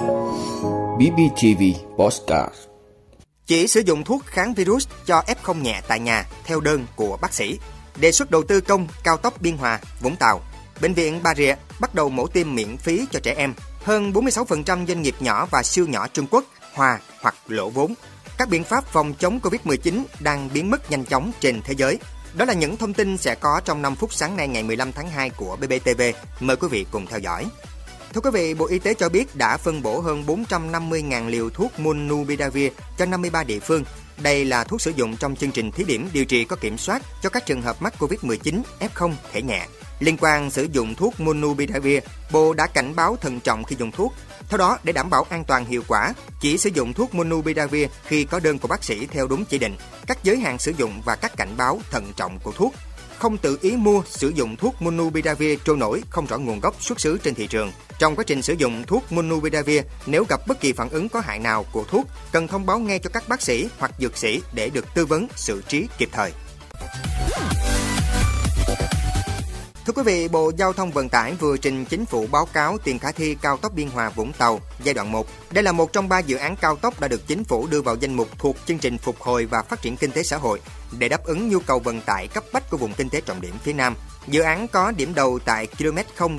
BBTV Postcard Chỉ sử dụng thuốc kháng virus cho F0 nhẹ tại nhà theo đơn của bác sĩ. Đề xuất đầu tư công cao tốc Biên Hòa, Vũng Tàu. Bệnh viện Bà Rịa bắt đầu mổ tiêm miễn phí cho trẻ em. Hơn 46% doanh nghiệp nhỏ và siêu nhỏ Trung Quốc hòa hoặc lỗ vốn. Các biện pháp phòng chống Covid-19 đang biến mất nhanh chóng trên thế giới. Đó là những thông tin sẽ có trong 5 phút sáng nay ngày 15 tháng 2 của BBTV. Mời quý vị cùng theo dõi. Thưa quý vị, Bộ Y tế cho biết đã phân bổ hơn 450.000 liều thuốc Monubidavir cho 53 địa phương. Đây là thuốc sử dụng trong chương trình thí điểm điều trị có kiểm soát cho các trường hợp mắc Covid-19 F0 thể nhẹ. Liên quan sử dụng thuốc Monubidavir, Bộ đã cảnh báo thận trọng khi dùng thuốc. Theo đó, để đảm bảo an toàn hiệu quả, chỉ sử dụng thuốc Monubidavir khi có đơn của bác sĩ theo đúng chỉ định, các giới hạn sử dụng và các cảnh báo thận trọng của thuốc không tự ý mua sử dụng thuốc Monupiravir trôi nổi không rõ nguồn gốc xuất xứ trên thị trường. Trong quá trình sử dụng thuốc Monupiravir, nếu gặp bất kỳ phản ứng có hại nào của thuốc, cần thông báo ngay cho các bác sĩ hoặc dược sĩ để được tư vấn xử trí kịp thời. Thưa quý vị, Bộ Giao thông Vận tải vừa trình chính phủ báo cáo tiền khả thi cao tốc Biên Hòa Vũng Tàu giai đoạn 1. Đây là một trong ba dự án cao tốc đã được chính phủ đưa vào danh mục thuộc chương trình phục hồi và phát triển kinh tế xã hội để đáp ứng nhu cầu vận tải cấp bách của vùng kinh tế trọng điểm phía Nam. Dự án có điểm đầu tại km 0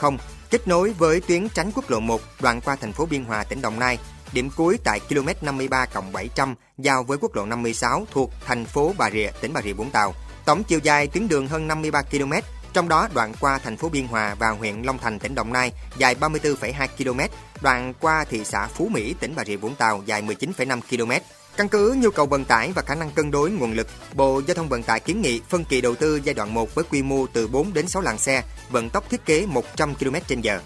000 kết nối với tuyến tránh quốc lộ 1 đoạn qua thành phố Biên Hòa, tỉnh Đồng Nai, điểm cuối tại km 53 700 giao với quốc lộ 56 thuộc thành phố Bà Rịa, tỉnh Bà Rịa Vũng Tàu. Tổng chiều dài tuyến đường hơn 53 km, trong đó đoạn qua thành phố Biên Hòa và huyện Long Thành, tỉnh Đồng Nai dài 34,2 km, đoạn qua thị xã Phú Mỹ, tỉnh Bà Rịa Vũng Tàu dài 19,5 km. Căn cứ nhu cầu vận tải và khả năng cân đối nguồn lực, Bộ Giao thông Vận tải kiến nghị phân kỳ đầu tư giai đoạn 1 với quy mô từ 4 đến 6 làn xe, vận tốc thiết kế 100 km/h.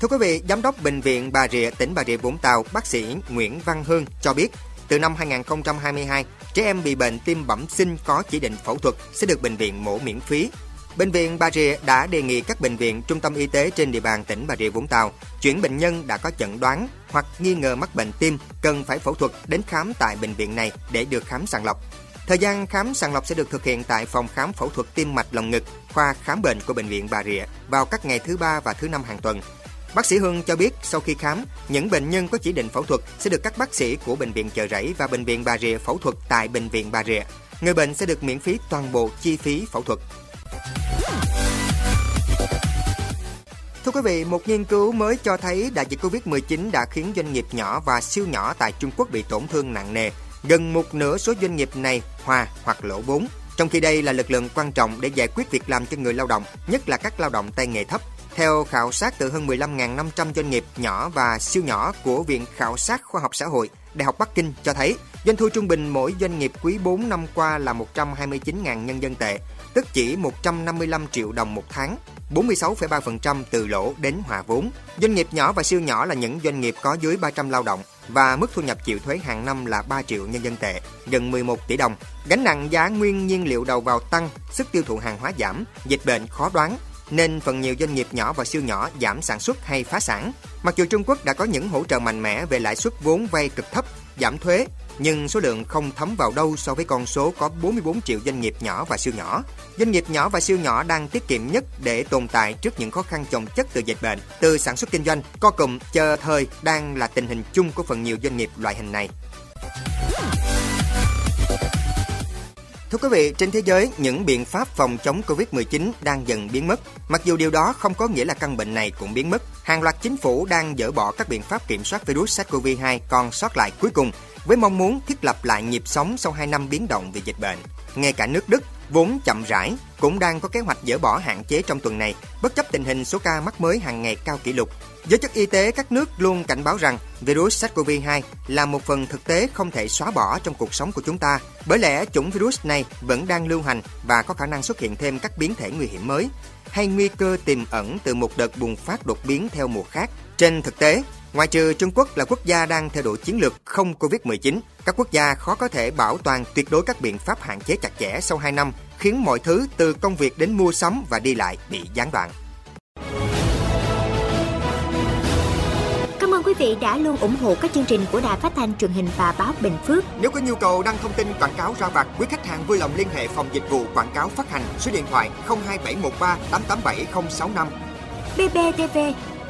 Thưa quý vị, Giám đốc Bệnh viện Bà Rịa, tỉnh Bà Rịa Vũng Tàu, bác sĩ Nguyễn Văn Hương cho biết, từ năm 2022, trẻ em bị bệnh tim bẩm sinh có chỉ định phẫu thuật sẽ được bệnh viện mổ miễn phí. Bệnh viện Bà Rịa đã đề nghị các bệnh viện, trung tâm y tế trên địa bàn tỉnh Bà Rịa Vũng Tàu chuyển bệnh nhân đã có chẩn đoán hoặc nghi ngờ mắc bệnh tim cần phải phẫu thuật đến khám tại bệnh viện này để được khám sàng lọc. Thời gian khám sàng lọc sẽ được thực hiện tại phòng khám phẫu thuật tim mạch lồng ngực, khoa khám bệnh của bệnh viện Bà Rịa vào các ngày thứ ba và thứ năm hàng tuần. Bác sĩ Hương cho biết sau khi khám, những bệnh nhân có chỉ định phẫu thuật sẽ được các bác sĩ của bệnh viện Chợ Rẫy và bệnh viện Bà Rịa phẫu thuật tại bệnh viện Bà Rịa. Người bệnh sẽ được miễn phí toàn bộ chi phí phẫu thuật. Thưa quý vị, một nghiên cứu mới cho thấy đại dịch Covid-19 đã khiến doanh nghiệp nhỏ và siêu nhỏ tại Trung Quốc bị tổn thương nặng nề. Gần một nửa số doanh nghiệp này hòa hoặc lỗ vốn. Trong khi đây là lực lượng quan trọng để giải quyết việc làm cho người lao động, nhất là các lao động tay nghề thấp. Theo khảo sát từ hơn 15.500 doanh nghiệp nhỏ và siêu nhỏ của Viện Khảo sát Khoa học Xã hội, Đại học Bắc Kinh cho thấy doanh thu trung bình mỗi doanh nghiệp quý 4 năm qua là 129.000 nhân dân tệ, tức chỉ 155 triệu đồng một tháng. 46,3% từ lỗ đến hòa vốn. Doanh nghiệp nhỏ và siêu nhỏ là những doanh nghiệp có dưới 300 lao động và mức thu nhập chịu thuế hàng năm là 3 triệu nhân dân tệ, gần 11 tỷ đồng. Gánh nặng giá nguyên nhiên liệu đầu vào tăng, sức tiêu thụ hàng hóa giảm, dịch bệnh khó đoán, nên phần nhiều doanh nghiệp nhỏ và siêu nhỏ giảm sản xuất hay phá sản. Mặc dù Trung Quốc đã có những hỗ trợ mạnh mẽ về lãi suất vốn vay cực thấp, giảm thuế, nhưng số lượng không thấm vào đâu so với con số có 44 triệu doanh nghiệp nhỏ và siêu nhỏ. Doanh nghiệp nhỏ và siêu nhỏ đang tiết kiệm nhất để tồn tại trước những khó khăn chồng chất từ dịch bệnh, từ sản xuất kinh doanh, co cụm, chờ thời đang là tình hình chung của phần nhiều doanh nghiệp loại hình này. Thưa quý vị, trên thế giới, những biện pháp phòng chống Covid-19 đang dần biến mất. Mặc dù điều đó không có nghĩa là căn bệnh này cũng biến mất. Hàng loạt chính phủ đang dỡ bỏ các biện pháp kiểm soát virus SARS-CoV-2 còn sót lại cuối cùng với mong muốn thiết lập lại nhịp sống sau 2 năm biến động vì dịch bệnh. Ngay cả nước Đức, vốn chậm rãi, cũng đang có kế hoạch dỡ bỏ hạn chế trong tuần này, bất chấp tình hình số ca mắc mới hàng ngày cao kỷ lục. Giới chức y tế các nước luôn cảnh báo rằng virus SARS-CoV-2 là một phần thực tế không thể xóa bỏ trong cuộc sống của chúng ta, bởi lẽ chủng virus này vẫn đang lưu hành và có khả năng xuất hiện thêm các biến thể nguy hiểm mới hay nguy cơ tiềm ẩn từ một đợt bùng phát đột biến theo mùa khác. Trên thực tế, Ngoại trừ Trung Quốc là quốc gia đang theo đuổi chiến lược không Covid-19, các quốc gia khó có thể bảo toàn tuyệt đối các biện pháp hạn chế chặt chẽ sau 2 năm, khiến mọi thứ từ công việc đến mua sắm và đi lại bị gián đoạn. Cảm ơn quý vị đã luôn ủng hộ các chương trình của Đài Phát thanh truyền hình và báo Bình Phước. Nếu có nhu cầu đăng thông tin quảng cáo ra vặt, quý khách hàng vui lòng liên hệ phòng dịch vụ quảng cáo phát hành số điện thoại 02713 887065 BBTV,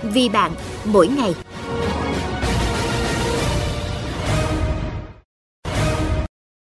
vì bạn mỗi ngày.